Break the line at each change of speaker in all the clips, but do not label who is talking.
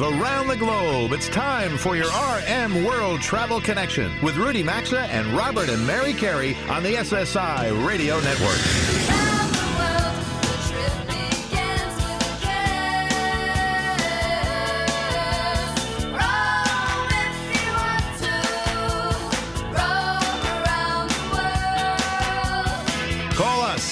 Live around the globe, it's time for your RM World Travel Connection with Rudy Maxa and Robert and Mary Carey on the SSI Radio Network.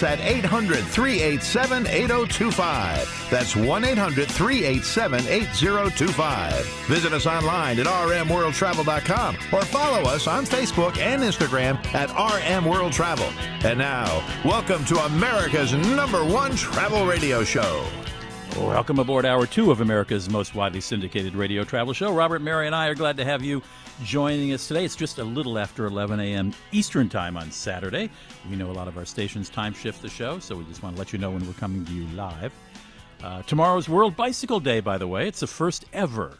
At 800 387 8025. That's 1 800 387 8025. Visit us online at rmworldtravel.com or follow us on Facebook and Instagram at RM World Travel. And now, welcome to America's number one travel radio show.
Welcome aboard hour two of America's most widely syndicated radio travel show. Robert, Mary, and I are glad to have you joining us today. It's just a little after 11 a.m. Eastern Time on Saturday. We know a lot of our stations time shift the show, so we just want to let you know when we're coming to you live. Uh, tomorrow's World Bicycle Day, by the way. It's the first ever.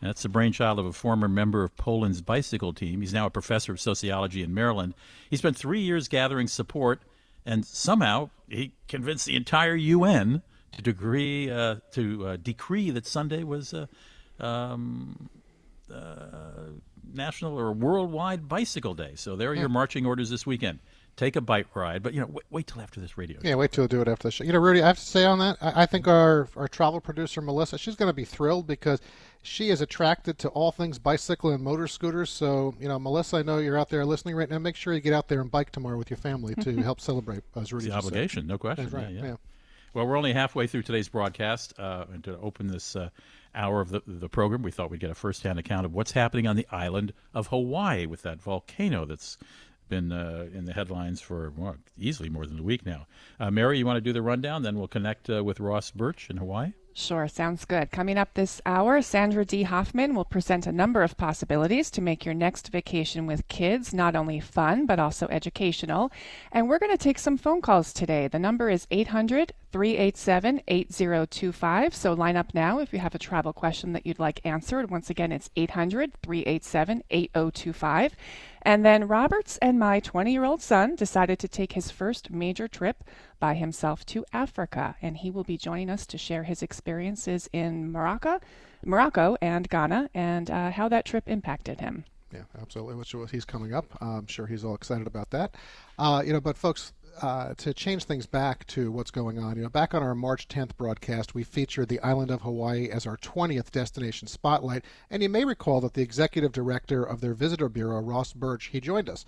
That's the brainchild of a former member of Poland's bicycle team. He's now a professor of sociology in Maryland. He spent three years gathering support, and somehow he convinced the entire UN to degree uh, to uh, decree that Sunday was uh, um, uh, national or worldwide bicycle day. So there are yeah. your marching orders this weekend. Take a bike ride, but you know, wait, wait till after this radio. Show.
Yeah, wait till we do it after the show. You know, Rudy, I have to say on that, I, I think our our travel producer Melissa, she's going to be thrilled because she is attracted to all things bicycle and motor scooters. So, you know, Melissa, I know you're out there listening right now. Make sure you get out there and bike tomorrow with your family to help celebrate. As Rudy
it's the obligation,
said.
no question.
That's right.
Yeah,
yeah.
Well, we're only halfway through today's broadcast, uh, and to open this uh, hour of the, the program, we thought we'd get a first-hand account of what's happening on the island of Hawaii with that volcano that's been uh, in the headlines for well, easily more than a week now. Uh, Mary, you want to do the rundown? Then we'll connect uh, with Ross Birch in Hawaii.
Sure, sounds good. Coming up this hour, Sandra Dee Hoffman will present a number of possibilities to make your next vacation with kids not only fun, but also educational. And we're going to take some phone calls today. The number is 800 387 8025. So line up now if you have a travel question that you'd like answered. Once again, it's 800 387 8025. And then Roberts and my 20 year old son decided to take his first major trip by himself to Africa. And he will be joining us to share his experiences in Morocco, Morocco and Ghana and uh, how that trip impacted him.
Yeah, absolutely. Which he's coming up. I'm sure he's all excited about that. Uh, you know, but folks, uh, to change things back to what's going on, you know, back on our March 10th broadcast, we featured the island of Hawaii as our 20th destination spotlight, and you may recall that the executive director of their visitor bureau, Ross Birch, he joined us.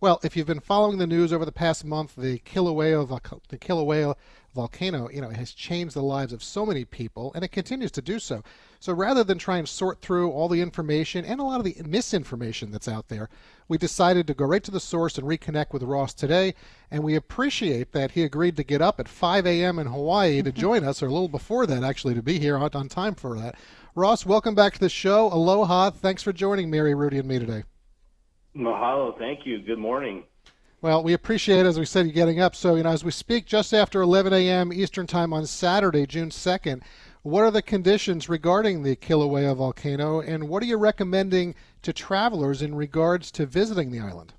Well, if you've been following the news over the past month, the Kilauea, the Kilauea volcano, you know, has changed the lives of so many people, and it continues to do so. So rather than try and sort through all the information and a lot of the misinformation that's out there, we decided to go right to the source and reconnect with Ross today. And we appreciate that he agreed to get up at 5 a.m. in Hawaii to mm-hmm. join us, or a little before that, actually, to be here on, on time for that. Ross, welcome back to the show. Aloha. Thanks for joining Mary, Rudy, and me today.
Mahalo. Thank you. Good morning.
Well, we appreciate, as we said, you getting up. So, you know, as we speak just after 11 a.m. Eastern Time on Saturday, June 2nd, what are the conditions regarding the Kilauea volcano, and what are you recommending to travelers in regards to visiting the island?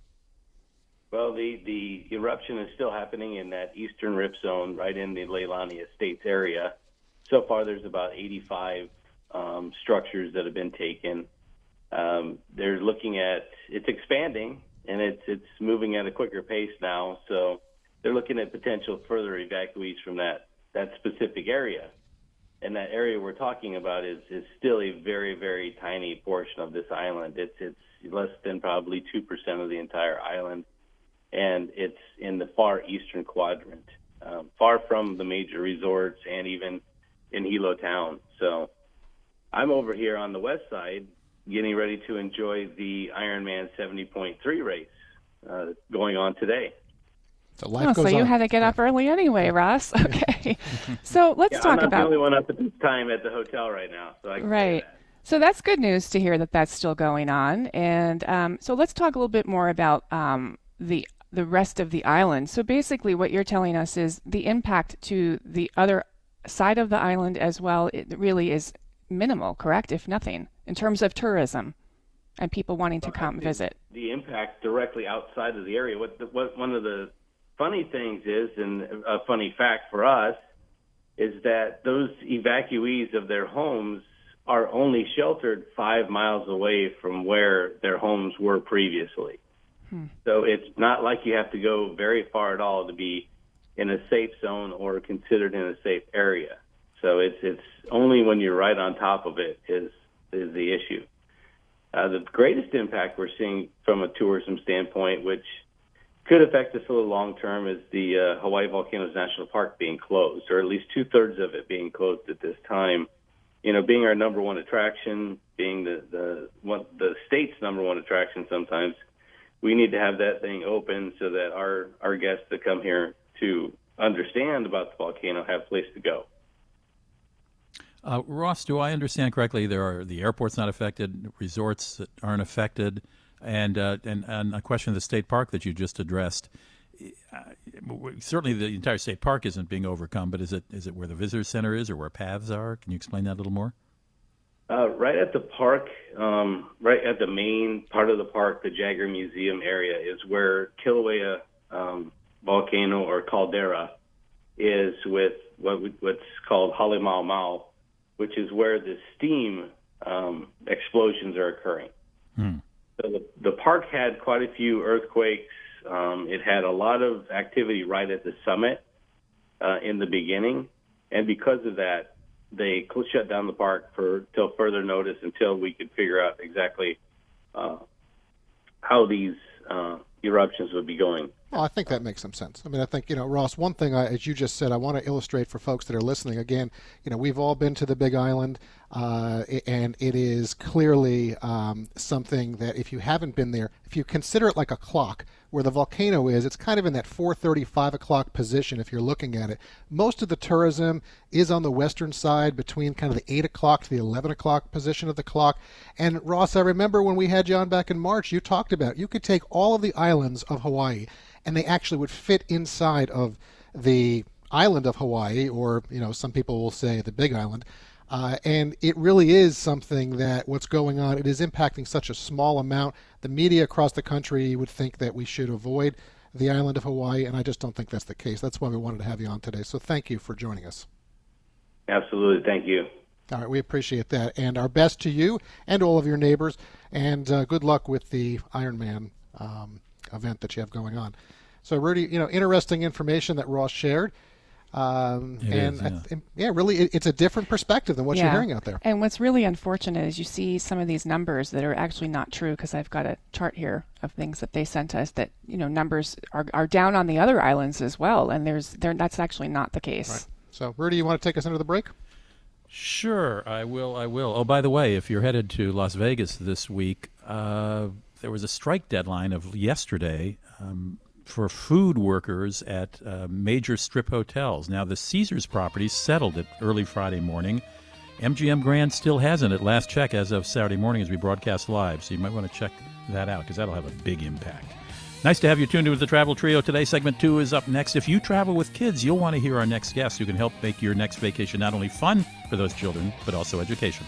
Well, the, the eruption is still happening in that eastern rift zone right in the Leilani Estates area. So far, there's about 85 um, structures that have been taken. Um, they're looking at it's expanding and it's it's moving at a quicker pace now. So they're looking at potential further evacuees from that that specific area. And that area we're talking about is is still a very very tiny portion of this island. It's it's less than probably two percent of the entire island, and it's in the far eastern quadrant, um, far from the major resorts and even in Hilo town. So I'm over here on the west side getting ready to enjoy the Ironman 70.3 race uh, going on today.
So, oh, so you on. had to get up early anyway, Ross. Okay. so let's
yeah,
talk
I'm not
about.
the only one up at this time at the hotel right now. So
right. That. So that's good news to hear that that's still going on. And um, so let's talk a little bit more about um, the the rest of the island. So basically, what you're telling us is the impact to the other side of the island as well. It really is minimal, correct? If nothing, in terms of tourism and people wanting to come visit.
The impact directly outside of the area. What, the, what one of the funny things is, and a funny fact for us, is that those evacuees of their homes are only sheltered five miles away from where their homes were previously. Hmm. So it's not like you have to go very far at all to be in a safe zone or considered in a safe area. So it's it's only when you're right on top of it is is the issue. Uh, the greatest impact we're seeing from a tourism standpoint, which could affect us a little long term, is the uh, Hawaii Volcanoes National Park being closed, or at least two thirds of it being closed at this time. You know, being our number one attraction, being the the one, the state's number one attraction, sometimes we need to have that thing open so that our our guests that come here to understand about the volcano have a place to go.
Uh, Ross, do I understand correctly? There are the airport's not affected, resorts that aren't affected, and uh, and and a question of the state park that you just addressed. Uh, certainly, the entire state park isn't being overcome, but is it is it where the visitor center is, or where paths are? Can you explain that a little more?
Uh, right at the park, um, right at the main part of the park, the Jaggar Museum area is where Kilauea um, volcano or caldera is with what we, what's called Halemaumau, which is where the steam um, explosions are occurring. Hmm. The, the park had quite a few earthquakes. Um, it had a lot of activity right at the summit uh, in the beginning, and because of that, they shut down the park for till further notice until we could figure out exactly uh, how these uh, eruptions would be going.
Well, I think that makes some sense. I mean, I think, you know, Ross, one thing, I, as you just said, I want to illustrate for folks that are listening. Again, you know, we've all been to the Big Island, uh, and it is clearly um, something that if you haven't been there, if you consider it like a clock, where the volcano is, it's kind of in that 4:30, 5 o'clock position if you're looking at it. Most of the tourism is on the western side between kind of the 8 o'clock to the 11 o'clock position of the clock. And Ross, I remember when we had you on back in March, you talked about you could take all of the islands of Hawaii and they actually would fit inside of the island of Hawaii, or you know, some people will say the Big Island. Uh, and it really is something that what's going on, it is impacting such a small amount. The media across the country would think that we should avoid the island of Hawaii, and I just don't think that's the case. That's why we wanted to have you on today. So thank you for joining us.
Absolutely. Thank you.
All right, we appreciate that. And our best to you and all of your neighbors, and uh, good luck with the Ironman um, event that you have going on. So, Rudy, you know, interesting information that Ross shared. Um, and
is, yeah.
Th- yeah. really, it, it's a different perspective than what yeah. you're hearing out there.
And what's really unfortunate is you see some of these numbers that are actually not true because I've got a chart here of things that they sent us that you know numbers are, are down on the other islands as well, and there's there that's actually not the case.
Right. So, Rudy, you want to take us into the break?
Sure, I will. I will. Oh, by the way, if you're headed to Las Vegas this week, uh, there was a strike deadline of yesterday. Um, for food workers at uh, major strip hotels. Now, the Caesars property settled it early Friday morning. MGM Grand still hasn't at last check as of Saturday morning as we broadcast live, so you might want to check that out because that'll have a big impact. Nice to have you tuned in with the Travel Trio today. Segment two is up next. If you travel with kids, you'll want to hear our next guest who can help make your next vacation not only fun for those children, but also educational.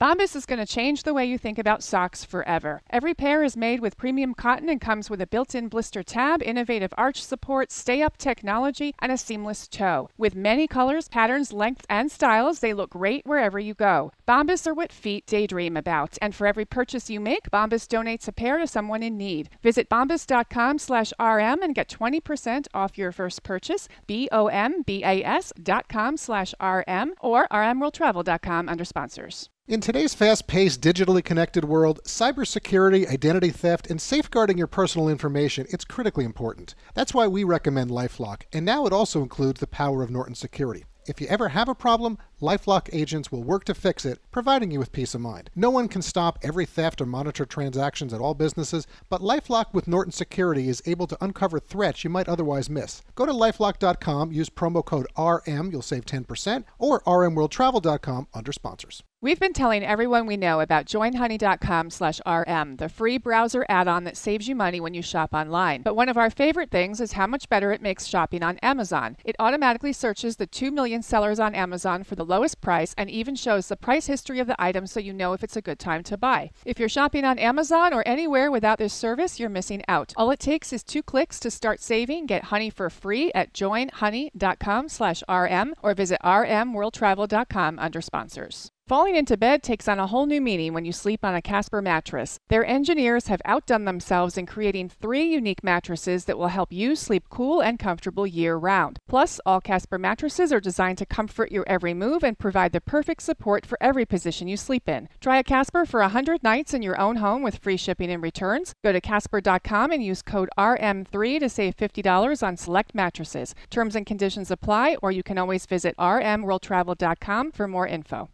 Bombas is going to change the way you think about socks forever. Every pair is made with premium cotton and comes with a built in blister tab, innovative arch support, stay up technology, and a seamless toe. With many colors, patterns, lengths, and styles, they look great wherever you go. Bombas are what feet daydream about, and for every purchase you make, Bombas donates a pair to someone in need. Visit bombas.com slash RM and get 20% off your first purchase, B-O-M-B-A-S dot com slash RM or rmworldtravel.com under sponsors.
In today's fast paced, digitally connected world, cybersecurity, identity theft, and safeguarding your personal information it's critically important. That's why we recommend Lifelock, and now it also includes the power of Norton Security. If you ever have a problem, Lifelock agents will work to fix it, providing you with peace of mind. No one can stop every theft or monitor transactions at all businesses, but Lifelock with Norton Security is able to uncover threats you might otherwise miss. Go to lifelock.com, use promo code RM, you'll save 10%, or rmworldtravel.com under sponsors.
We've been telling everyone we know about joinhoney.com slash RM, the free browser add-on that saves you money when you shop online. But one of our favorite things is how much better it makes shopping on Amazon. It automatically searches the 2 million sellers on Amazon for the lowest price and even shows the price history of the item so you know if it's a good time to buy. If you're shopping on Amazon or anywhere without this service, you're missing out. All it takes is two clicks to start saving. Get honey for free at joinhoney.com slash rm or visit rmworldtravel.com under sponsors. Falling into bed takes on a whole new meaning when you sleep on a Casper mattress. Their engineers have outdone themselves in creating three unique mattresses that will help you sleep cool and comfortable year round. Plus, all Casper mattresses are designed to comfort your every move and provide the perfect support for every position you sleep in. Try a Casper for 100 nights in your own home with free shipping and returns. Go to Casper.com and use code RM3 to save $50 on select mattresses. Terms and conditions apply, or you can always visit rmworldtravel.com for more info.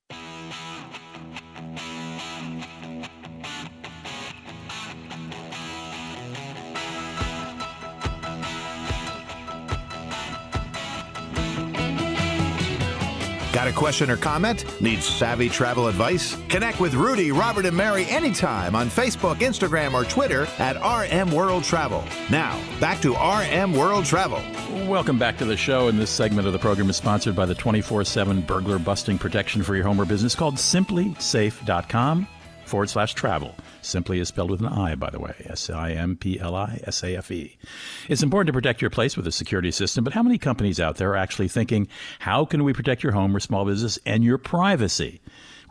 Got a question or comment? Need savvy travel advice? Connect with Rudy, Robert, and Mary anytime on Facebook, Instagram, or Twitter at RM World Travel. Now, back to RM World Travel.
Welcome back to the show. And this segment of the program is sponsored by the 24 7 burglar busting protection for your home or business called simplisafe.com forward slash travel. Simply is spelled with an I, by the way. S I M P L I S A F E. It's important to protect your place with a security system, but how many companies out there are actually thinking, how can we protect your home or small business and your privacy?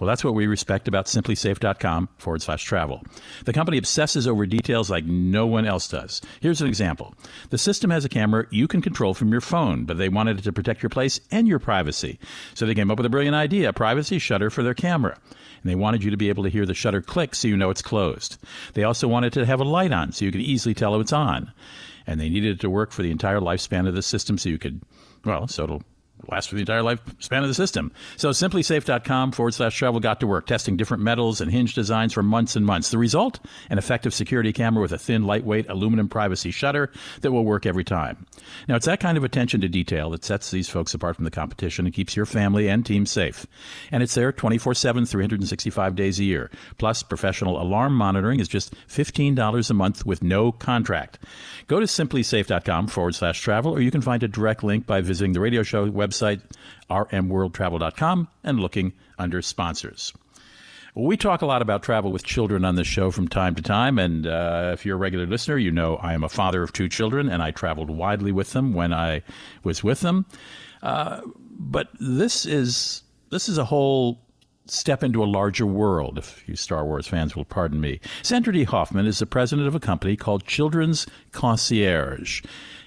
Well, that's what we respect about simplisafe.com forward slash travel. The company obsesses over details like no one else does. Here's an example the system has a camera you can control from your phone, but they wanted it to protect your place and your privacy. So they came up with a brilliant idea a privacy shutter for their camera. And they wanted you to be able to hear the shutter click so you know it's closed. They also wanted to have a light on so you could easily tell it's on. And they needed it to work for the entire lifespan of the system so you could, well, so it'll last for the entire lifespan of the system. So simplisafe.com forward slash travel got to work testing different metals and hinge designs for months and months. The result? An effective security camera with a thin, lightweight aluminum privacy shutter that will work every time. Now, it's that kind of attention to detail that sets these folks apart from the competition and keeps your family and team safe. And it's there 24 7, 365 days a year. Plus, professional alarm monitoring is just $15 a month with no contract. Go to simplisafe.com forward slash travel, or you can find a direct link by visiting the radio show website, rmworldtravel.com, and looking under sponsors. We talk a lot about travel with children on this show from time to time, and uh, if you're a regular listener, you know I am a father of two children, and I traveled widely with them when I was with them. Uh, but this is this is a whole step into a larger world, if you Star Wars fans will pardon me. Sandra Dee Hoffman is the president of a company called Children's Concierge.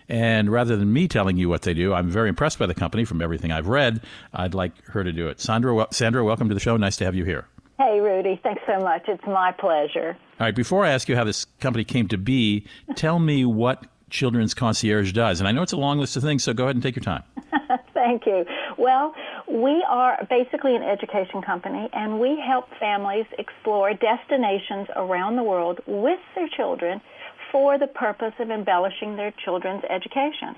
And rather than me telling you what they do, I'm very impressed by the company from everything I've read. I'd like her to do it. Sandra, Sandra, welcome to the show. Nice to have you here.
Hey, Rudy. Thanks so much. It's my pleasure.
All right. Before I ask you how this company came to be, tell me what Children's Concierge does. And I know it's a long list of things, so go ahead and take your time.
Thank you. Well, we are basically an education company, and we help families explore destinations around the world with their children for the purpose of embellishing their children's education.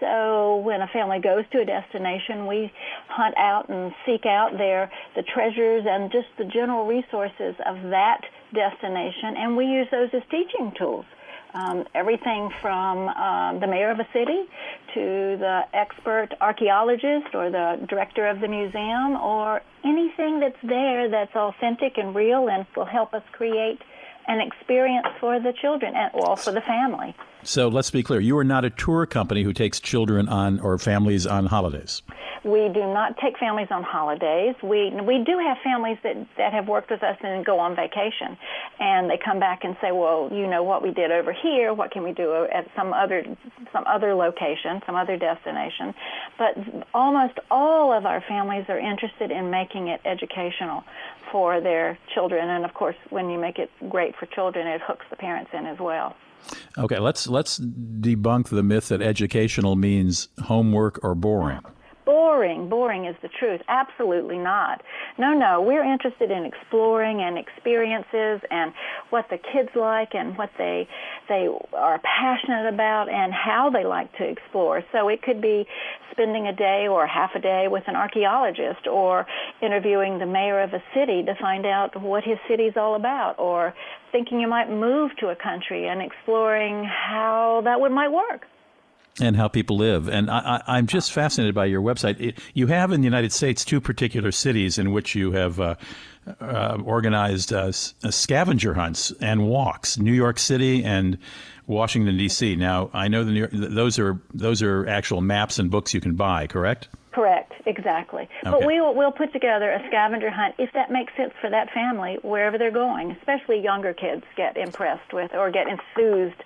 So when a family goes to a destination, we hunt out and seek out their the treasures and just the general resources of that destination, and we use those as teaching tools. Um, everything from um, the mayor of a city to the expert archaeologist or the director of the museum or anything that's there that's authentic and real and will help us create an experience for the children and well for the family.
So let's be clear: you are not a tour company who takes children on or families on holidays.
We do not take families on holidays. We we do have families that that have worked with us and go on vacation, and they come back and say, "Well, you know what we did over here. What can we do at some other some other location, some other destination?" But almost all of our families are interested in making it educational for their children, and of course, when you make it great for children, it hooks the parents in as well.
Okay, let's let's debunk the myth that educational means homework or boring.
Boring, boring is the truth. Absolutely not. No, no, we're interested in exploring and experiences and what the kids like and what they they are passionate about and how they like to explore. So it could be spending a day or half a day with an archaeologist or interviewing the mayor of a city to find out what his city's all about or thinking you might move to a country and exploring how that would might work.
And how people live. And I, am just fascinated by your website. It, you have in the United States two particular cities in which you have uh, uh, organized uh, uh scavenger hunts and walks: New York City and Washington D.C. Now, I know the York, those are those are actual maps and books you can buy. Correct?
Correct, exactly. Okay. But we will we'll put together a scavenger hunt if that makes sense for that family wherever they're going. Especially younger kids get impressed with or get enthused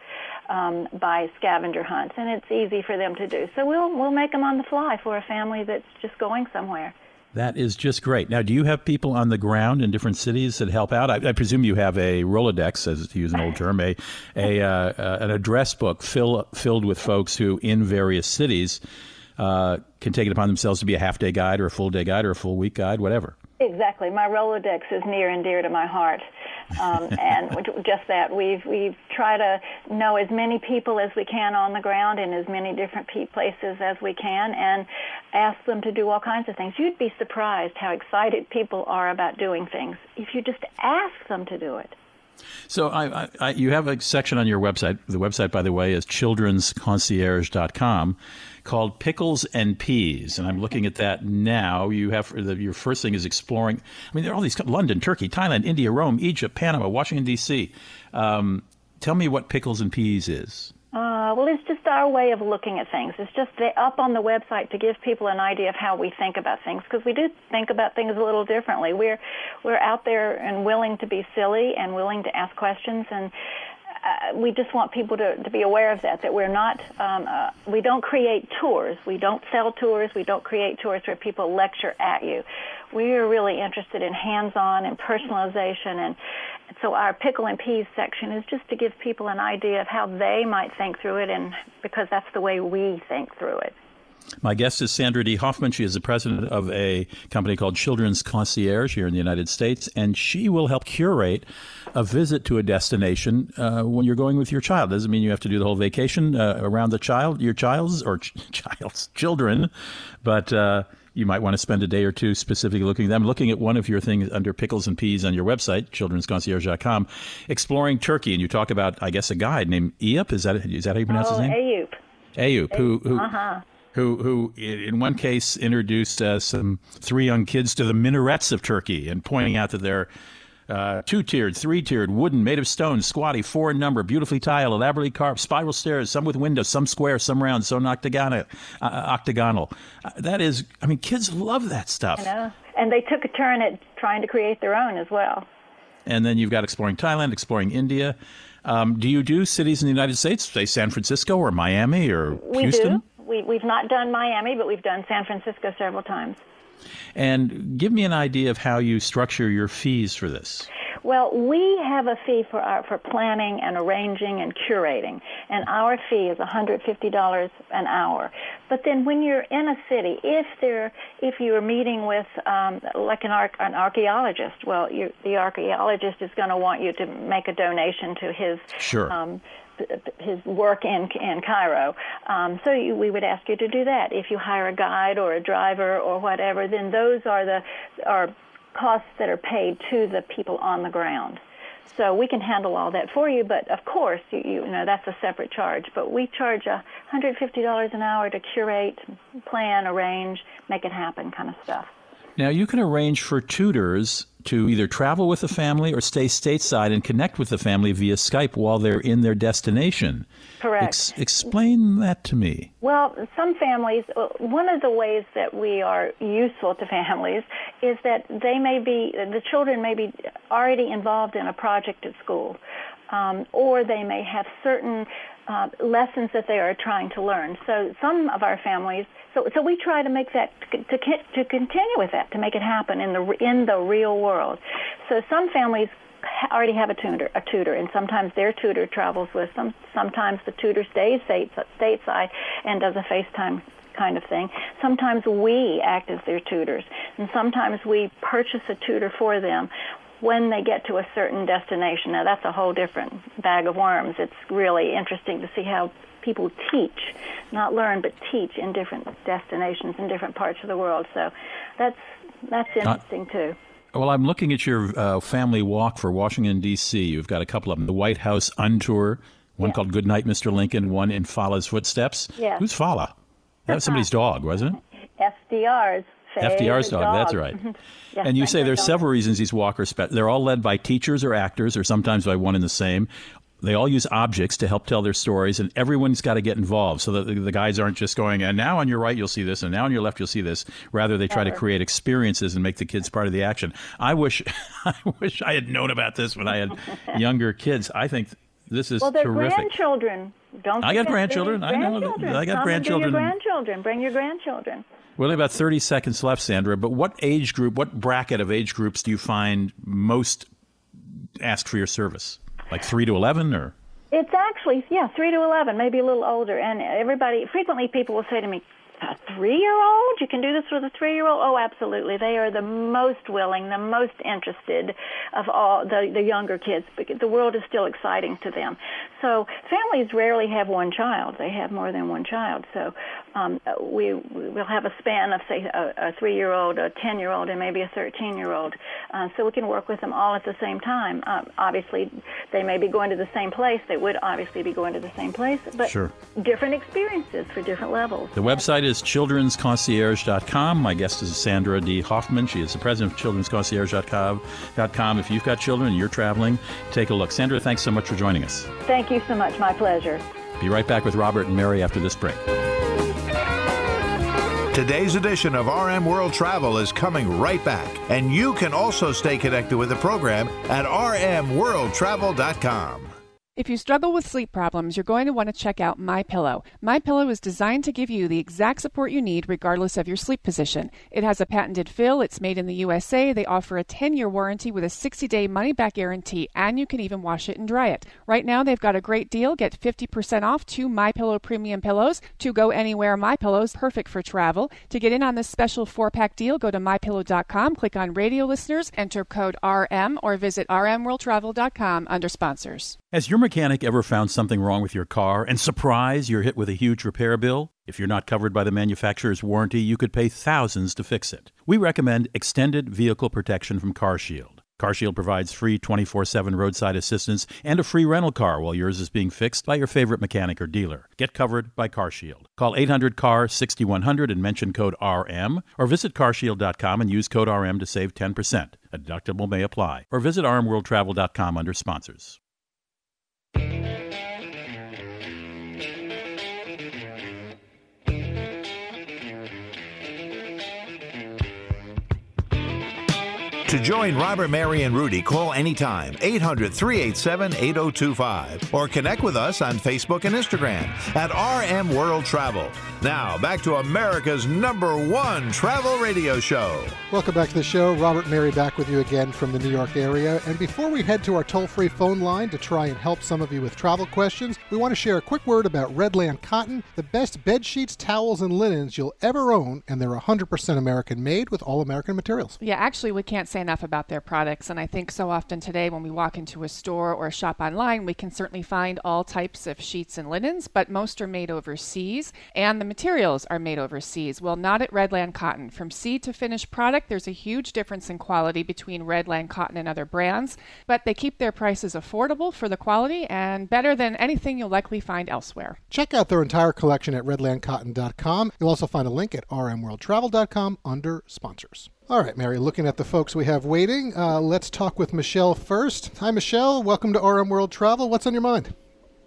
um, by scavenger hunts, and it's easy for them to do. So we'll we'll make them on the fly for a family that's just going somewhere.
That is just great. Now, do you have people on the ground in different cities that help out? I, I presume you have a Rolodex, as to use an old term, a, a uh, uh, an address book fill, filled with folks who, in various cities, uh, can take it upon themselves to be a half day guide or a full day guide or a full week guide, whatever.
Exactly. My Rolodex is near and dear to my heart. Um, and just that we've we've tried to know as many people as we can on the ground in as many different places as we can, and ask them to do all kinds of things. You'd be surprised how excited people are about doing things if you just ask them to do it.
So I, I, you have a section on your website. The website, by the way, is children'sconcierge.com called Pickles and Peas. And I'm looking at that now. You have your first thing is exploring. I mean, there are all these London, Turkey, Thailand, India, Rome, Egypt, Panama, Washington, D.C. Um, tell me what Pickles and Peas is.
Uh, well, it's just our way of looking at things. It's just up on the website to give people an idea of how we think about things because we do think about things a little differently. We're we're out there and willing to be silly and willing to ask questions and uh, we just want people to, to be aware of that, that we're not, um, uh, we don't create tours. We don't sell tours. We don't create tours where people lecture at you. We are really interested in hands-on and personalization. And so our pickle and peas section is just to give people an idea of how they might think through it and because that's the way we think through it.
My guest is Sandra Dee Hoffman. She is the president of a company called Children's Concierge here in the United States, and she will help curate a visit to a destination uh, when you're going with your child. Doesn't mean you have to do the whole vacation uh, around the child, your child's or ch- child's children, but uh, you might want to spend a day or two specifically looking at them. Looking at one of your things under pickles and peas on your website, children'sconcierge.com, exploring Turkey, and you talk about, I guess, a guide named Eyüp. Is that is that how you pronounce
oh,
his name?
Eyüp.
Eyüp, who who. Uh-huh who, who in one case introduced uh, some three young kids to the minarets of Turkey and pointing out that they're uh, two tiered, three tiered, wooden, made of stone, squatty, four in number, beautifully tiled, elaborately carved, spiral stairs, some with windows, some square, some round, some octagonal. Uh, octagonal. Uh, that is, I mean, kids love that stuff.
I know. And they took a turn at trying to create their own as well.
And then you've got exploring Thailand, exploring India. Um, do you do cities in the United States, say San Francisco or Miami or
we
Houston?
Do. We, we've not done Miami, but we've done San Francisco several times.
And give me an idea of how you structure your fees for this.
Well, we have a fee for our, for planning and arranging and curating, and our fee is $150 an hour. But then, when you're in a city, if there, if you're meeting with um, like an, arch, an archaeologist, well, the archaeologist is going to want you to make a donation to his
sure.
Um, his work in in Cairo. Um, so you, we would ask you to do that. If you hire a guide or a driver or whatever, then those are the are costs that are paid to the people on the ground. So we can handle all that for you, but of course, you, you know that's a separate charge. But we charge a $150 an hour to curate, plan, arrange, make it happen, kind of stuff.
Now, you can arrange for tutors to either travel with the family or stay stateside and connect with the family via Skype while they're in their destination.
Correct.
Ex- explain that to me.
Well, some families, uh, one of the ways that we are useful to families is that they may be, the children may be already involved in a project at school. Um, or they may have certain uh, lessons that they are trying to learn. So some of our families, so so we try to make that to to continue with that to make it happen in the in the real world. So some families already have a tutor, a tutor, and sometimes their tutor travels with them. Sometimes the tutor stays stateside and does a FaceTime kind of thing. Sometimes we act as their tutors, and sometimes we purchase a tutor for them when they get to a certain destination. Now, that's a whole different bag of worms. It's really interesting to see how people teach, not learn, but teach in different destinations in different parts of the world. So that's that's interesting uh, too.
Well, I'm looking at your uh, family walk for Washington D.C. You've got a couple of them: the White House Untour, One called Goodnight, Mr. Lincoln. One in Fala's footsteps.
Yes.
Who's Fala? That was somebody's dog, wasn't it?
FDR's.
FDR's
favorite
dog. That's right.
Yes,
and you say there's
dog.
several reasons these walkers. Spe- they're all led by teachers or actors, or sometimes by one and the same. They all use objects to help tell their stories, and everyone's got to get involved so that the, the guys aren't just going, and now on your right you'll see this, and now on your left you'll see this. Rather, they try to create experiences and make the kids part of the action. I wish, I wish I had known about this when I had younger kids. I think this is
Well, they're
terrific.
grandchildren. Don't
I got grandchildren. I know
grandchildren.
I got
Come
grandchildren.
And do your grandchildren. Bring your grandchildren.
We only about 30 seconds left, Sandra. But what age group, what bracket of age groups do you find most ask for your service? Like 3 to 11 or?
It's actually, yeah, 3 to 11, maybe a little older. And everybody, frequently people will say to me, a three year old? You can do this with a three year old? Oh, absolutely. They are the most willing, the most interested of all the, the younger kids because the world is still exciting to them. So families rarely have one child. They have more than one child. So um, we, we'll have a span of, say, a, a three year old, a 10 year old, and maybe a 13 year old. Uh, so we can work with them all at the same time. Um, obviously, they may be going to the same place. They would obviously be going to the same place, but
Sure.
different experiences for different levels.
The website is childrensconcierge.com. My guest is Sandra Dee Hoffman. She is the president of childrensconcierge.com. If you've got children and you're traveling, take a look. Sandra, thanks so much for joining us.
Thank you so much. My pleasure.
Be right back with Robert and Mary after this break.
Today's edition of RM World Travel is coming right back, and you can also stay connected with the program at rmworldtravel.com.
If you struggle with sleep problems, you're going to want to check out My Pillow. My Pillow is designed to give you the exact support you need regardless of your sleep position. It has a patented fill, it's made in the USA. They offer a 10-year warranty with a 60-day money-back guarantee, and you can even wash it and dry it. Right now, they've got a great deal. Get 50% off two My Pillow premium pillows. To go anywhere My Pillows, is perfect for travel. To get in on this special 4-pack deal, go to mypillow.com, click on radio listeners, enter code RM or visit rmworldtravel.com under sponsors.
Has your mechanic ever found something wrong with your car and surprise you're hit with a huge repair bill? If you're not covered by the manufacturer's warranty, you could pay thousands to fix it. We recommend extended vehicle protection from CarShield. CarShield provides free 24/7 roadside assistance and a free rental car while yours is being fixed by your favorite mechanic or dealer. Get covered by CarShield. Call 800-CAR-6100 and mention code RM or visit carshield.com and use code RM to save 10%. A deductible may apply. Or visit rmworldtravel.com under sponsors.
To join Robert, Mary, and Rudy, call anytime 800 387 8025 or connect with us on Facebook and Instagram at RM World Travel. Now, back to America's number one travel radio show.
Welcome back to the show. Robert and Mary back with you again from the New York area. And before we head to our toll free phone line to try and help some of you with travel questions, we want to share a quick word about Redland Cotton, the best bed sheets, towels, and linens you'll ever own. And they're 100% American made with all American materials.
Yeah, actually, we can't say enough about their products. And I think so often today, when we walk into a store or a shop online, we can certainly find all types of sheets and linens, but most are made overseas, and the materials are made overseas. Well, not at Redland Cotton. From seed to finished product, there's a huge difference in quality between Redland Cotton and other brands, but they keep their prices affordable for the quality and better than anything you'll likely find elsewhere.
Check out their entire collection at redlandcotton.com. You'll also find a link at rmworldtravel.com under sponsors. All right, Mary, looking at the folks we have waiting, uh, let's talk with Michelle first. Hi, Michelle. Welcome to RM World Travel. What's on your mind?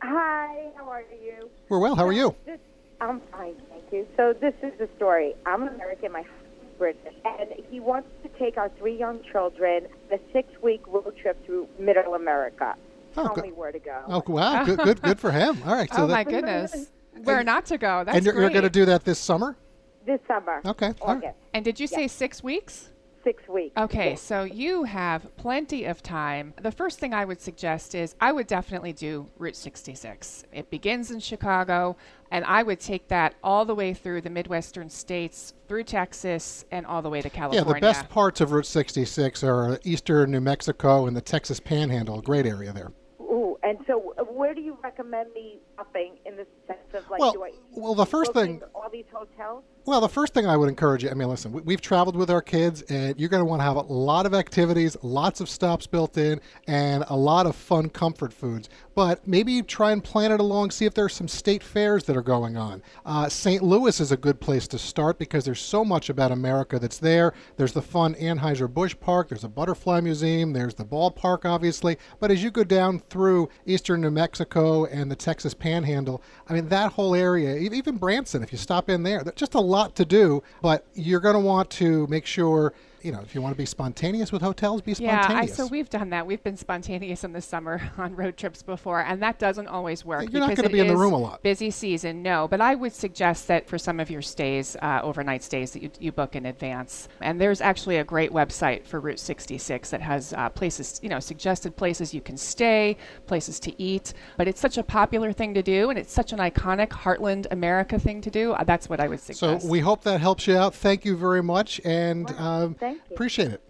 Hi, how are you?
We're well. How are you?
This, I'm fine, thank you. So this is the story. I'm American, my husband's British, and he wants to take our three young children on a six-week road trip through Middle America.
Oh,
Tell
good.
me where to go.
Oh, wow. Good, good, good for him. All right. So
oh,
that,
my goodness. Where not to go. That's
and you're, you're going to do that this summer?
This summer.
Okay, all right.
August.
And did you say six weeks?
Six weeks.
Okay,
Yes.
so you have plenty of time. The first thing I would suggest is I would definitely do Route 66. It begins in Chicago, and I would take that all the way through the Midwestern states, through Texas, and all the way to California.
Yeah,
California.
the best parts of Route 66 are eastern New Mexico and the Texas Panhandle. Great area there.
Ooh, and so uh, where do you recommend me stopping in the sense of like,
Well-
do I
well, the first thing-
on these hotels?
Well, the first thing I would encourage you, I mean, listen, we, have traveled with our kids, and you're going to want to have a lot of activities, lots of stops built in, and a lot of fun comfort foods. But maybe try and plan it along, see if there are some state fairs that are going on. Uh, St. Louis is a good place to start because there's so much about America that's there. There's the fun Anheuser-Busch Park, there's a butterfly museum, there's the ballpark, obviously. But as you go down through eastern New Mexico and the Texas Panhandle, I mean, that whole area, even Branson, if you stop in there, just a lot to do, but you're going to want to make sure you know, if you want to be spontaneous with hotels, be spontaneous.
Yeah, I, so we've done that. We've been spontaneous in the summer on road trips before, and that doesn't always work.
You're not going to be in the room a lot.
Busy season, no. But I would suggest that for some of your stays, uh, overnight stays, that you, you, book in advance. And there's actually a great website for Route 66 that has uh, places, you know, suggested places you can stay, places to eat. But it's such a popular thing to do, and it's such an iconic Heartland America thing to do. Uh, that's what I would suggest.
So we hope that helps you out. Thank you very much, and um,
Thank you.
appreciate it.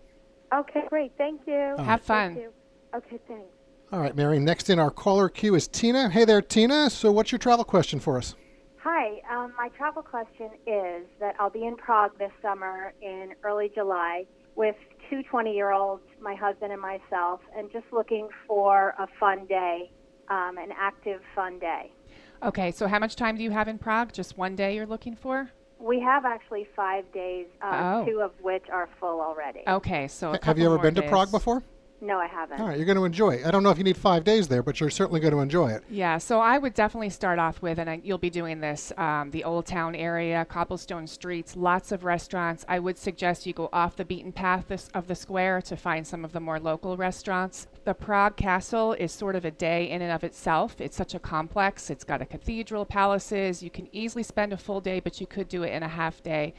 Okay, great. Thank you.
Have fun.
Thank you. Okay, thanks.
All right, Mary. Next in our caller queue is Tina. Hey there, Tina. So, what's your travel question for us?
Hi. Um, my travel question is that I'll be in Prague this summer in early July with two 20 year olds, my husband and myself, and just looking for a fun day, um, an active, fun day.
Okay, so how much time do you have in Prague? Just one day you're looking for?
We have actually five days, uh,
Oh.
two of which are full already.
Okay, so a
Have you ever
more
been to. Prague before?
No, I haven't.
All right, you're going to enjoy it. I don't know if you need five days there, but you're certainly going to enjoy it.
Yeah, so I would definitely start off with, and I, you'll be doing this, um, the Old Town area, cobblestone streets, lots of restaurants. I would suggest you go off the beaten path this, of the square to find some of the more local restaurants. The Prague Castle is sort of a day in and of itself. It's such a complex. It's got a cathedral, palaces. You can easily spend a full day, but you could do it in a half day.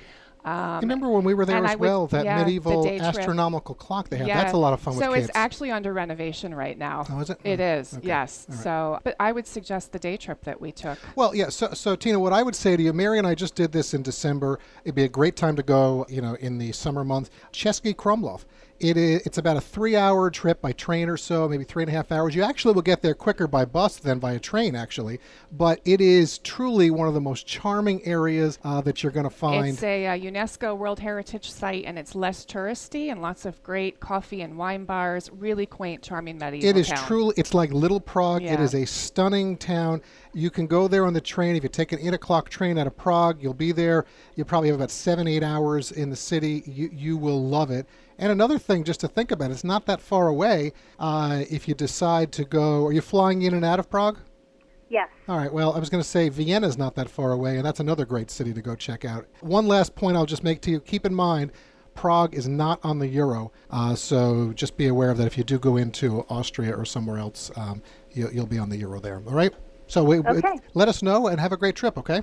Um,
remember when we were there as
would-
well, that
yeah,
medieval astronomical clock they have?
Yeah.
That's a lot of fun
so
with kids.
it's actually under renovation right now.
Oh, is it?
It
Oh,
is,
okay.
yes.
Right.
So, but I would suggest the day trip that we took.
Well, yeah. So, so Tina, what I would say to you, Mary and I just did this in December. It'd be a great time to go, you know, in the summer months. Český Krumlov. It is. It's about a three-hour trip by train or so, maybe three and a half hours. You actually will get there quicker by bus than by a train, actually. But it is truly one of the most charming areas uh, that you're going to find.
It's a uh, UNESCO World Heritage Site, and it's less touristy, and lots of great coffee and wine bars. Really quaint, charming medieval
It is
town.
truly, it's like Little Prague. It
Yeah.
is a stunning town. You can go there on the train. If you take an 8 o'clock train out of Prague, you'll be there. You'll probably have about seven, eight hours in the city. You, you will love it. And another thing, just to think about, it's not that far away uh, if you decide to go. Are you flying in and out of Prague?
Yes.
All right. Well, I was going to say Vienna's not that far away, and that's another great city to go check out. One last point I'll just make to you: keep in mind, Prague is not on the euro, uh, so just be aware of that. If you do go into Austria or somewhere else, um, you, you'll be on the euro there. All right. So we, we- let us know and have a great trip. Okay.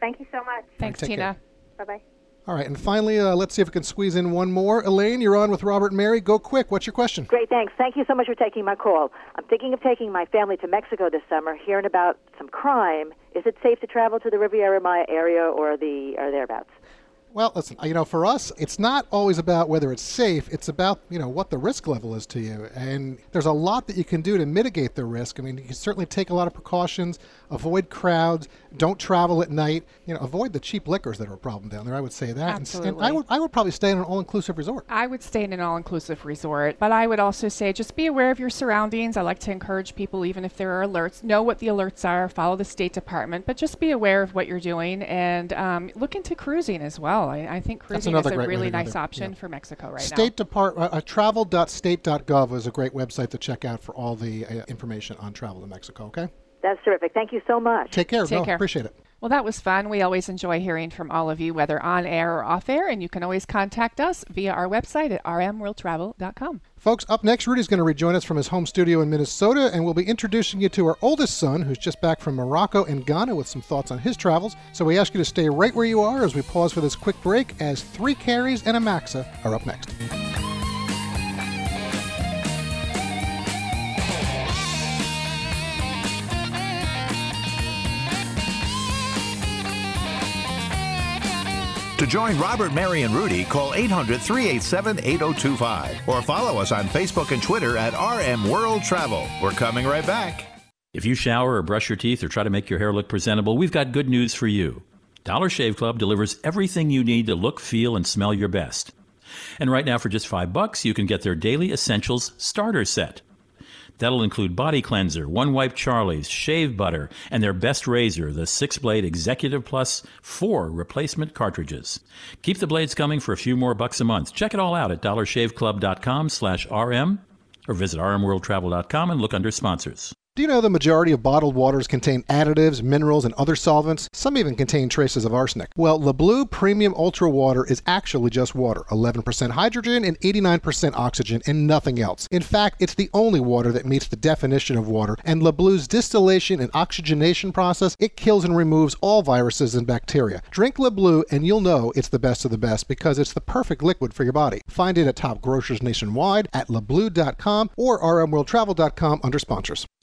Thank you so much.
Thanks,
take
Tina.
Bye bye.
All right. And finally, uh, let's see if we can squeeze in one more. Elaine, you're on with Robert and Mary. Go quick. What's your question?
Great, thanks. Thank you so much for taking my call. I'm thinking of taking my family to Mexico this summer, hearing about some crime. Is it safe to travel to the Riviera Maya area or the or thereabouts?
Well, listen, you know, for us, it's not always about whether it's safe. It's about, you know, what the risk level is to you. And there's a lot that you can do to mitigate the risk. I mean, you can certainly take a lot of precautions, avoid crowds, don't travel at night, you know, avoid the cheap liquors that are a problem down there. I would say that. And- And, I would I would probably stay in an all-inclusive resort.
I would stay in an all inclusive resort, but I would also say just be aware of your surroundings. I like to encourage people, even if there are alerts, know what the alerts are, follow the State Department, but just be aware of what you're doing and um, look into cruising as well. I, I think cruising is a really nice option
Yeah.
for Mexico right
State
now.
Department, uh, travel.state.gov is a great website to check out for all the uh, information on travel to Mexico. Okay.
That's terrific. Thank you so much.
Take care.
Take
no,
care.
appreciate it.
Well, that was fun. We always enjoy hearing from all of you, whether on air or off air, and you can always contact us via our website at rmworldtravel.com.
Folks, up next, Rudy's going to rejoin us from his home studio in Minnesota, and we'll be introducing you to our oldest son, who's just back from Morocco and Ghana with some thoughts on his travels. So we ask you to stay right where you are as we pause for this quick break, as three Careys and a Maxa are up next.
To join Robert, Mary, and Rudy, call 800 387 8025 or follow us on Facebook and Twitter at RM World Travel. We're coming right back.
If you shower or brush your teeth or try to make your hair look presentable, we've got good news for you. Dollar Shave Club delivers everything you need to look, feel, and smell your best. And right now, for just five bucks, you can get their Daily Essentials Starter Set. That'll include body cleanser, one wipe Charlie's, shave butter, and their best razor, the six blade Executive Plus 4 replacement cartridges. Keep the blades coming for a few more bucks a month. Check it all out at dollarshaveclub.com slash RM or visit rmworldtravel.com and look under sponsors.
Do you know the majority of bottled waters contain additives, minerals, and other solvents? Some even contain traces of arsenic. Well, LeBleu Premium Ultra Water is actually just water 11% hydrogen and 89% oxygen, and nothing else. In fact, it's the only water that meets the definition of water, and LeBleu's distillation and oxygenation process, it kills and removes all viruses and bacteria. Drink LeBleu, and you'll know it's the best of the best because it's the perfect liquid for your body. Find it at top grocers nationwide, at lebleu.com, or rmworldtravel.com under sponsors.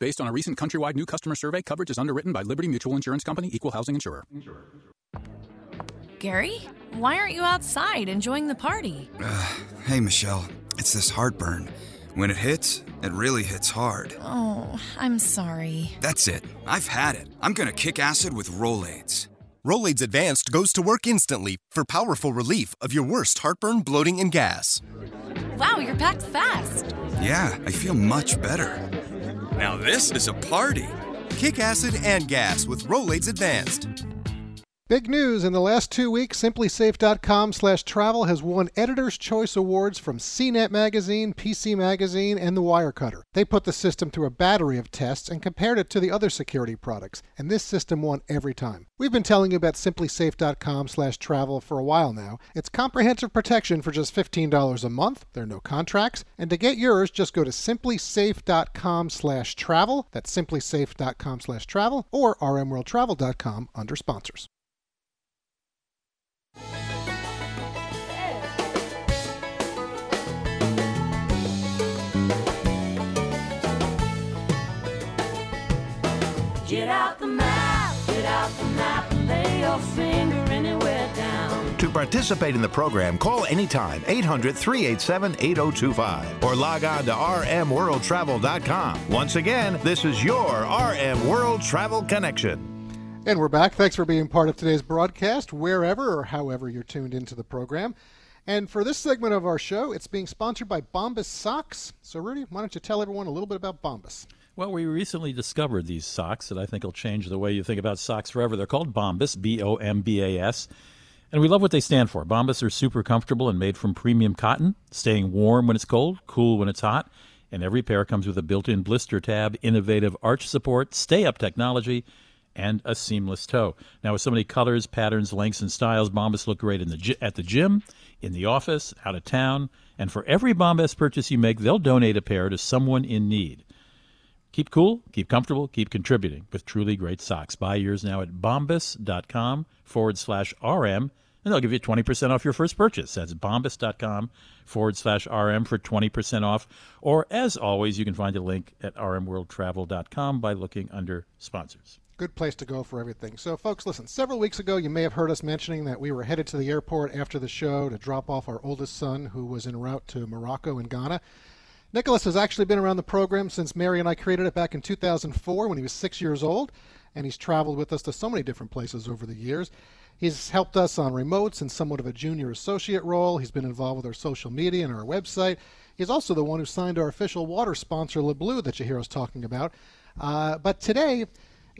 Based on a recent countrywide new customer survey, coverage is underwritten by Liberty Mutual Insurance Company, Equal Housing Insurer.
Gary, why aren't you outside enjoying the party?
Uh, hey, Michelle. It's this heartburn. When it hits, it really hits hard.
Oh, I'm sorry.
That's it. I've had it. I'm gonna kick acid with Rolaids.
Rolaids Advanced goes to work instantly for powerful relief of your worst heartburn, bloating, and gas.
Wow, you're packed fast.
Yeah, I feel much better. Now this is a party.
Kick acid and gas with Rolaids Advanced.
Big news in the last two weeks, simplisafe.com slash travel has won Editor's Choice Awards from CNET Magazine, PC Magazine, and The Wirecutter. They put the system through a battery of tests and compared it to the other security products, and this system won every time. We've been telling you about simplisafe.com slash travel for a while now. It's comprehensive protection for just $15 a month. There are no contracts. And to get yours, just go to simplisafe.com slash travel. That's simplisafe.com slash travel or rmworldtravel.com under sponsors.
Get out the map, get out the map, and lay your finger anywhere down.
To participate in the program, call anytime 800 387 8025 or log on to rmworldtravel.com. Once again, this is your RM World Travel Connection.
And we're back. Thanks for being part of today's broadcast, wherever or however you're tuned into the program. And for this segment of our show, it's being sponsored by Bombas Socks. So, Rudy, why don't you tell everyone a little bit about Bombas?
Well, we recently discovered these socks that I think will change the way you think about socks forever. They're called Bombas, B O M B A S. And we love what they stand for. Bombas are super comfortable and made from premium cotton, staying warm when it's cold, cool when it's hot. And every pair comes with a built in blister tab, innovative arch support, stay up technology, and a seamless toe. Now, with so many colors, patterns, lengths, and styles, Bombas look great in the at the gym, in the office, out of town. And for every Bombas purchase you make, they'll donate a pair to someone in need. Keep cool, keep comfortable, keep contributing with truly great socks. Buy yours now at bombas.com forward slash RM, and they'll give you 20% off your first purchase. That's bombas.com forward slash RM for 20% off. Or, as always, you can find a link at rmworldtravel.com by looking under sponsors.
Good place to go for everything. So, folks, listen, several weeks ago, you may have heard us mentioning that we were headed to the airport after the show to drop off our oldest son who was en route to Morocco and Ghana. Nicholas has actually been around the program since Mary and I created it back in 2004 when he was six years old, and he's traveled with us to so many different places over the years. He's helped us on remotes in somewhat of a junior associate role. He's been involved with our social media and our website. He's also the one who signed our official water sponsor, LeBleu, that you hear us talking about. Uh, but today,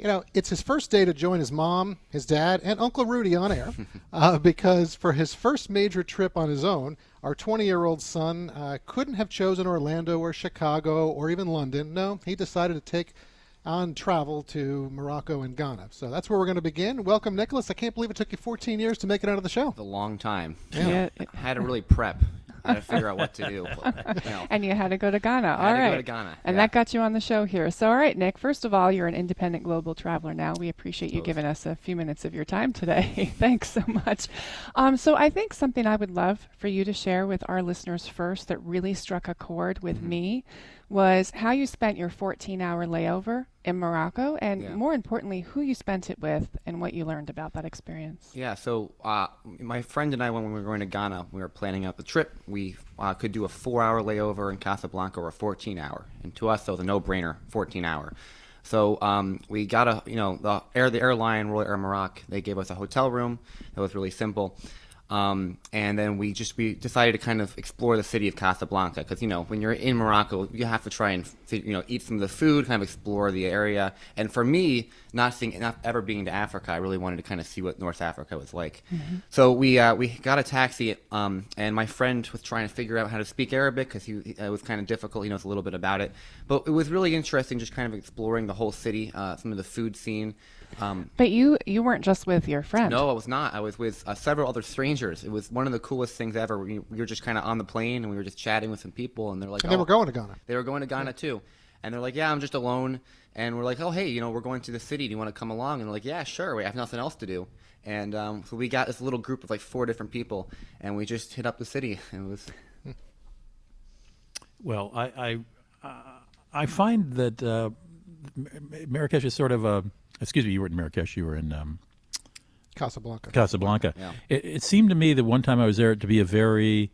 you know, it's his first day to join his mom, his dad, and Uncle Rudy on air uh, because for his first major trip on his own, our 20 year old son uh, couldn't have chosen Orlando or Chicago or even London. No, he decided to take on travel to Morocco and Ghana. So that's where we're going to begin. Welcome, Nicholas. I can't believe it took you 14 years to make it out of the show.
a long time.
Yeah.
I had to really prep. I had to figure out what to do. But, you know,
And you had to go to Ghana.
I
All
had to go to Ghana,
And
yeah.
that got you on the show here. So, all right, Nick, first of all, you're an independent global traveler now. We appreciate you giving us a few minutes of your time today. Thanks so much. Um, so, I think something I would love for you to share with our listeners first that really struck a chord with
Mm-hmm.
me was how you spent your 14 hour layover in Morocco, and
Yeah.
more importantly, who you spent it with and what you learned about that experience.
Yeah, so uh, my friend and I, when we were going to Ghana, we were planning out the trip. We uh, could do a four-hour layover in Casablanca or a 14-hour, and to us, that was a no-brainer, 14-hour. So um, we got a, you know, the air, the airline, Royal Air Maroc, they gave us a hotel room. That was really simple. Um, and then we just we decided to kind of explore the city of Casablanca because you know when you're in Morocco you have to try and you know eat some of the food, kind of explore the area. And for me, not seeing not ever being to Africa, I really wanted to kind of see what North Africa was like. So we uh, we got a taxi, um, and my friend was trying to figure out how to speak Arabic because he, he- it was kind of difficult. He knows a little bit about it, but it was really interesting just kind of exploring the whole city, uh, some of the food scene. Um,
But you you weren't just with your friend.
no, I was not. I was with uh, several other strangers. It was one of the coolest things ever. We, we were just kind of on the plane and we were just chatting with some people, and they're like,
And they
"Oh."
were going to Ghana.
They were going to Ghana too, and they're like, "Yeah, I'm just alone." And we're like, "Oh, hey, you know, we're going to the city. Do you want to come along?" And they're like, "Yeah, sure. We have nothing else to do." And um, so we got this little group of like four different people, and we just hit up the city. It was
Well, I I, uh, I find that uh, Marrakesh is sort of a. Excuse me, you were in Marrakesh. You were in um,
Casablanca.
Casablanca.
Yeah.
It, it seemed to me that one time I was there to be a very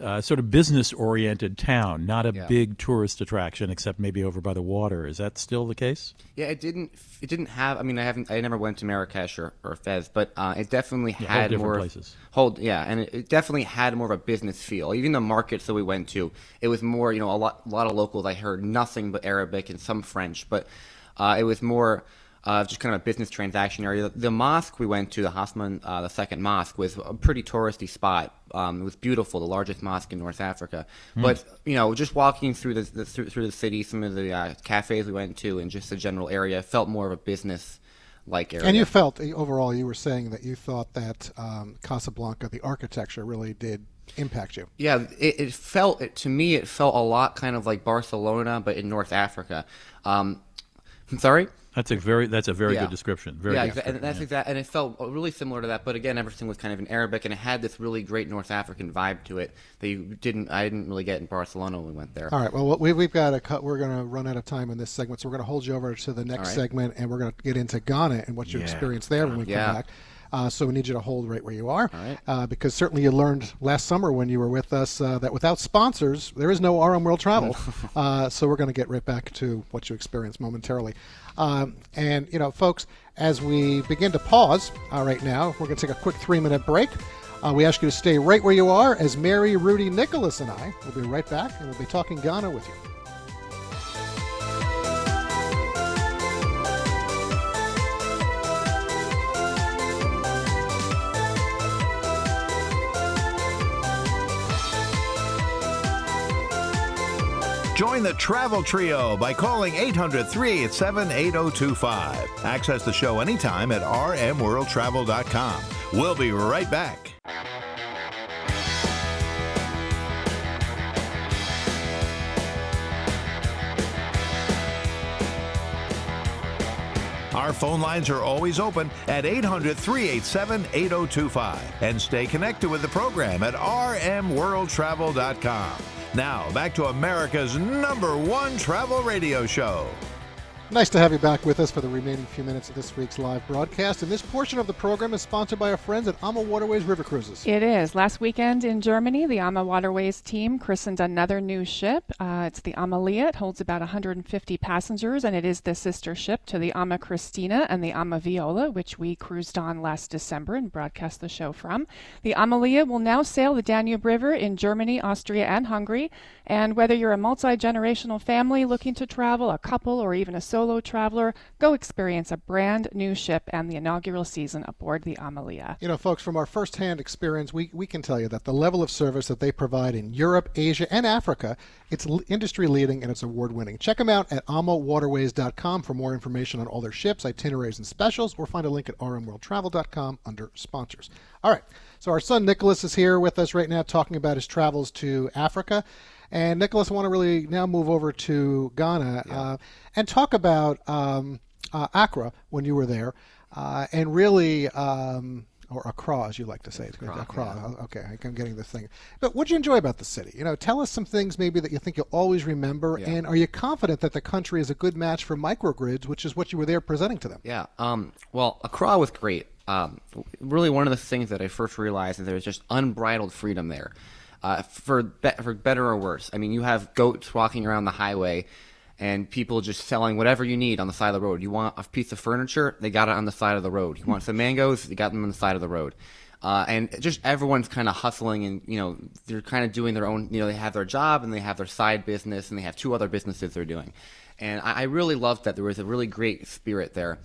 uh, sort of business-oriented town, not a
Yeah.
big tourist attraction, except maybe over by the water. Is that still the case?
Yeah, it didn't. It didn't have. I mean, I haven't. I never went to Marrakesh or, or Fez, but uh, it definitely
Yeah,
had more.
places.
Hold, yeah, and it, it definitely had more of a business feel. Even the markets that we went to, it was more. You know, a lot, a lot of locals. I heard nothing but Arabic and some French, but uh, it was more. Uh, just kind of a business transaction area. The, the mosque we went to, the Hassan, uh, the second mosque, was a pretty touristy spot. Um, it was beautiful, the largest mosque in North Africa.
Hmm.
But you know, just walking through the, the through, through the city, some of the uh, cafes we went to, and just the general area felt more of a business like area.
And you felt uh, overall, you were saying that you thought that um, Casablanca, the architecture, really did impact you.
Yeah, it, it felt it to me. It felt a lot kind of like Barcelona, but in North Africa. Um, I'm sorry.
That's a very that's a very
Yeah.
good description. Very
yeah,
good
exa- and that's
yeah.
exact, and it felt really similar to that. But again, everything was kind of in Arabic, and it had this really great North African vibe to it that you didn't. I didn't really get in Barcelona when we went there.
All right. Well, we, we've got a cut. We're going to run out of time in this segment, so we're going to hold you over to the next
All right.
segment, and we're going to get into Ghana and what you
Yeah,
experienced there when we
Yeah.
come back. Uh, so we need you to hold right where you are, uh, because certainly you learned last summer when you were with us uh, that without sponsors there is no RM World Travel. uh, so we're going to get right back to what you experienced momentarily. Um, and you know, folks, as we begin to pause uh, right now, we're going to take a quick three-minute break. Uh, we ask you to stay right where you are, as Mary, Rudy, Nicholas, and I will be right back, and we'll be talking Ghana with you.
Join the Travel Trio by calling 800 387 8025. Access the show anytime at rmworldtravel.com. We'll be right back. Our phone lines are always open at 800 387 8025. And stay connected with the program at rmworldtravel.com. Now, back to America's number one travel radio show.
Nice to have you back with us for the remaining few minutes of this week's live broadcast. And this portion of the program is sponsored by our friends at Ama Waterways River Cruises.
It is. Last weekend in Germany, the AMA Waterways team christened another new ship. Uh, it's the AmaLea. It holds about 150 passengers, and it is the sister ship to the AmaKristina and the Ama Viola, which we cruised on last December and broadcast the show from. The AmaLea will now sail the Danube River in Germany, Austria, and Hungary. And whether you're a multi generational family looking to travel, a couple, or even a solo traveler, go experience a brand new ship and the inaugural season aboard the AmaLea.
You know, folks, from our firsthand experience, we, we can tell you that the level of service that they provide in Europe, Asia, and Africa, it's industry leading and it's award winning. Check them out at amawaterways.com for more information on all their ships, itineraries, and specials, or find a link at rmworldtravel.com under sponsors. All right, so our son Nicholas is here with us right now talking about his travels to Africa. And Nicholas, I want to really now move over to Ghana yeah. uh, and talk about um, uh, Accra when you were there, uh, and really, um, or Accra as you like to say, Accra. Accra. Yeah. Okay, I'm getting this thing. But what did you enjoy about the city? You know, tell us some things maybe that you think you'll always remember, yeah. and are you confident that the country is a good match for microgrids, which is what you were there presenting to them?
Yeah. Um, well, Accra was great. Um, really, one of the things that I first realized is there was just unbridled freedom there uh, for be- for better or worse. I mean, you have goats walking around the highway, and people just selling whatever you need on the side of the road. You want a piece of furniture, they got it on the side of the road. You want some mangoes, they got them on the side of the road. Uh, and just everyone's kind of hustling, and you know they're kind of doing their own. You know, they have their job and they have their side business, and they have two other businesses they're doing. And I, I really loved that there was a really great spirit there.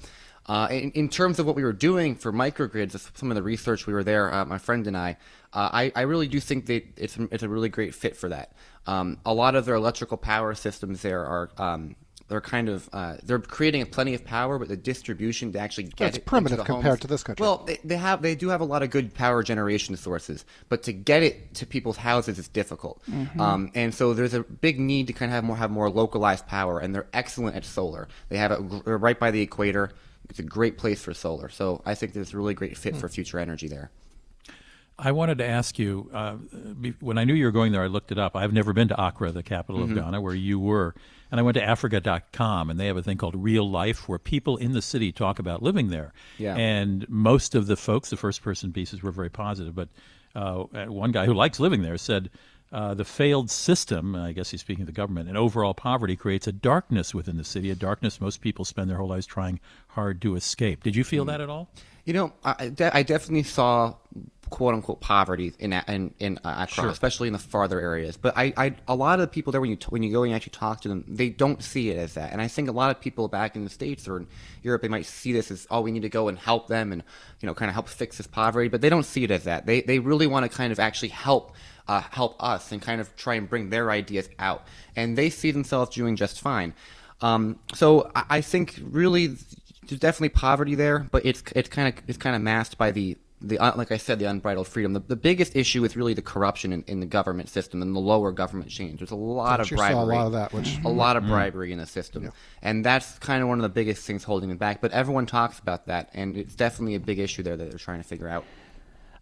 Uh, in, in, terms of what we were doing for microgrids, some of the research we were there, uh, my friend and I, uh, I, I, really do think that it's, it's a really great fit for that. Um, a lot of their electrical power systems there are um, they're kind of uh, they're creating plenty of power, but the distribution to actually get
That's
it
primitive compared
homes,
to this country.
Well, they, they, have they do have a lot of good power generation sources, but to get it to people's houses is difficult.
Mm-hmm.
Um, and so there's a big need to kind of have more have more localized power, and they're excellent at solar. They have it right by the equator. It's a great place for solar. So I think there's a really great fit mm. for future energy there.
I wanted to ask you uh, when I knew you were going there, I looked it up. I've never been to Accra, the capital mm-hmm. of Ghana, where you were. And I went to Africa.com, and they have a thing called Real Life, where people in the city talk about living there.
Yeah.
And most of the folks, the first person pieces, were very positive. But uh, one guy who likes living there said, uh, the failed system, I guess he's speaking of the government, and overall poverty creates a darkness within the city, a darkness most people spend their whole lives trying hard to escape. Did you feel mm. that at all?
You know, I, I definitely saw quote unquote poverty in in, in uh, Accra, sure. especially in the farther areas. But I, I, a lot of the people there when you when you go and actually talk to them, they don't see it as that. And I think a lot of people back in the states or in Europe, they might see this as oh, we need to go and help them and you know kind of help fix this poverty, but they don't see it as that. They they really want to kind of actually help. Uh, help us and kind of try and bring their ideas out, and they see themselves doing just fine. Um, so I, I think really there's definitely poverty there, but it's it's kind of it's kind of masked by the the uh, like I said, the unbridled freedom. The, the biggest issue is really the corruption in, in the government system and the lower government chains. There's a lot of bribery,
a lot of that, which
a lot of mm. bribery in the system, yeah. and that's kind of one of the biggest things holding them back. But everyone talks about that, and it's definitely a big issue there that they're trying to figure out.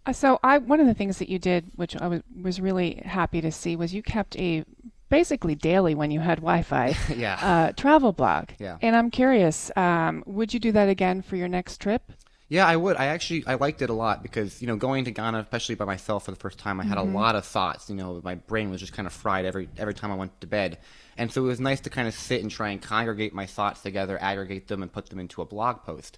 Uh, so, I one of the things that you did, which I was was really happy to see, was you kept a basically daily when you had Wi-Fi.
yeah.
Uh, travel blog.
Yeah.
And I'm curious, um, would you do that again for your next trip?
Yeah, I would. I actually I liked it a lot because you know going to Ghana, especially by myself for the first time, I had mm-hmm. a lot of thoughts. You know, my brain was just kind of fried every every time I went to bed, and so it was nice to kind of sit and try and congregate my thoughts together, aggregate them, and put them into a blog post.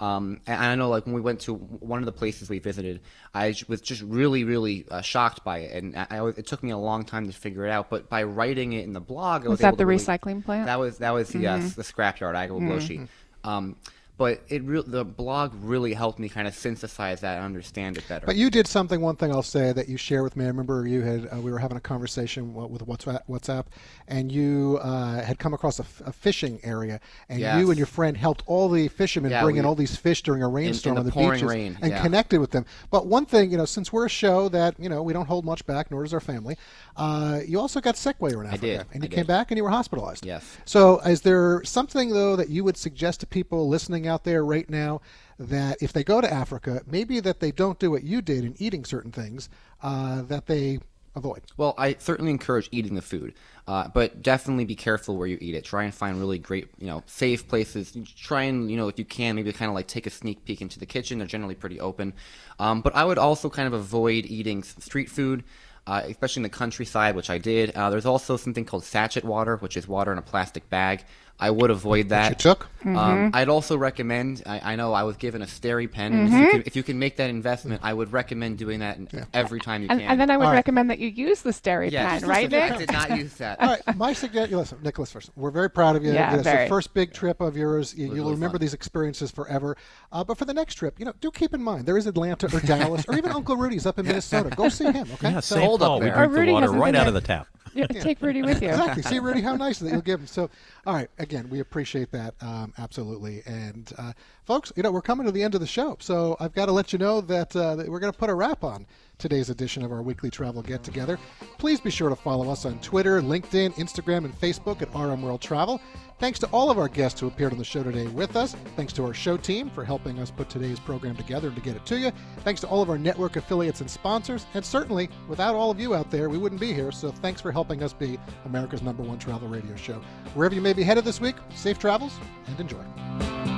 Um, and I know, like when we went to one of the places we visited, I was just really, really uh, shocked by it, and I, I, it took me a long time to figure it out. But by writing it in the blog, I
was,
was
that the
really,
recycling plant?
That was that was mm-hmm. yes, the scrapyard, Agbogbloshie. Mm-hmm. Um, but it re- the blog really helped me kind of synthesize that and understand it better.
But you did something. One thing I'll say that you shared with me. I remember you had uh, we were having a conversation with WhatsApp, and you uh, had come across a, f- a fishing area, and
yes.
you and your friend helped all the fishermen
yeah,
bring
we,
in all these fish during a rainstorm
in,
in
the,
the beaches
rain,
and
yeah.
connected with them. But one thing, you know, since we're a show that you know we don't hold much back, nor does our family, uh, you also got sick while you were in Africa,
I did.
and you
I
came
did.
back and you were hospitalized.
Yes.
So, is there something though that you would suggest to people listening out there right now? that if they go to Africa, maybe that they don't do what you did in eating certain things uh, that they avoid.
Well, I certainly encourage eating the food, uh, but definitely be careful where you eat it. Try and find really great, you know, safe places. Try and, you know, if you can, maybe kind of like take a sneak peek into the kitchen. They're generally pretty open. Um, but I would also kind of avoid eating street food. Uh, especially in the countryside, which I did. Uh, there's also something called sachet water, which is water in a plastic bag. I would avoid that.
you took?
Um,
Mhm.
I'd also recommend. I, I know I was given a Steri pen.
Mhm.
If, you can, if you can make that investment, I would recommend doing that in- every time you
And,
can.
and then I would
All right.
recommend that you use the Steri
Yeah,
pen,
just
right, Nick?
I did not use that.
All right, my suggestion. Listen, Nicholas, first, we're very proud of you.
Yeah,
it's
very.
the first big trip of yours. You, you'll
really
remember
fun.
these experiences forever. Uh, but for the next trip, you know, do keep in mind there is Atlanta or Dallas or even Uncle Rudy's up in Minnesota. Go see him. Okay.
Yeah,
So-
hold up
Paul. We
there.
drink the
Rudy
water
hasn't
right out of the tap.
You have to take Rudy with you.
Exactly. See, Rudy, how nice that you'll give him. So, all right. Again, we appreciate that um, absolutely. And uh, folks, you know, we're coming to the end of the show, so I've got to let you know that, uh, that we're going to put a wrap on today's edition of our weekly travel get together. Please be sure to follow us on Twitter, LinkedIn, Instagram, and Facebook at RM World Travel. Thanks to all of our guests who appeared on the show today with us. Thanks to our show team for helping us put today's program together and to get it to you. Thanks to all of our network affiliates and sponsors. And certainly, without all of you out there, we wouldn't be here. So thanks for helping us be America's number one travel radio show. Wherever you may be headed this week, safe travels and enjoy.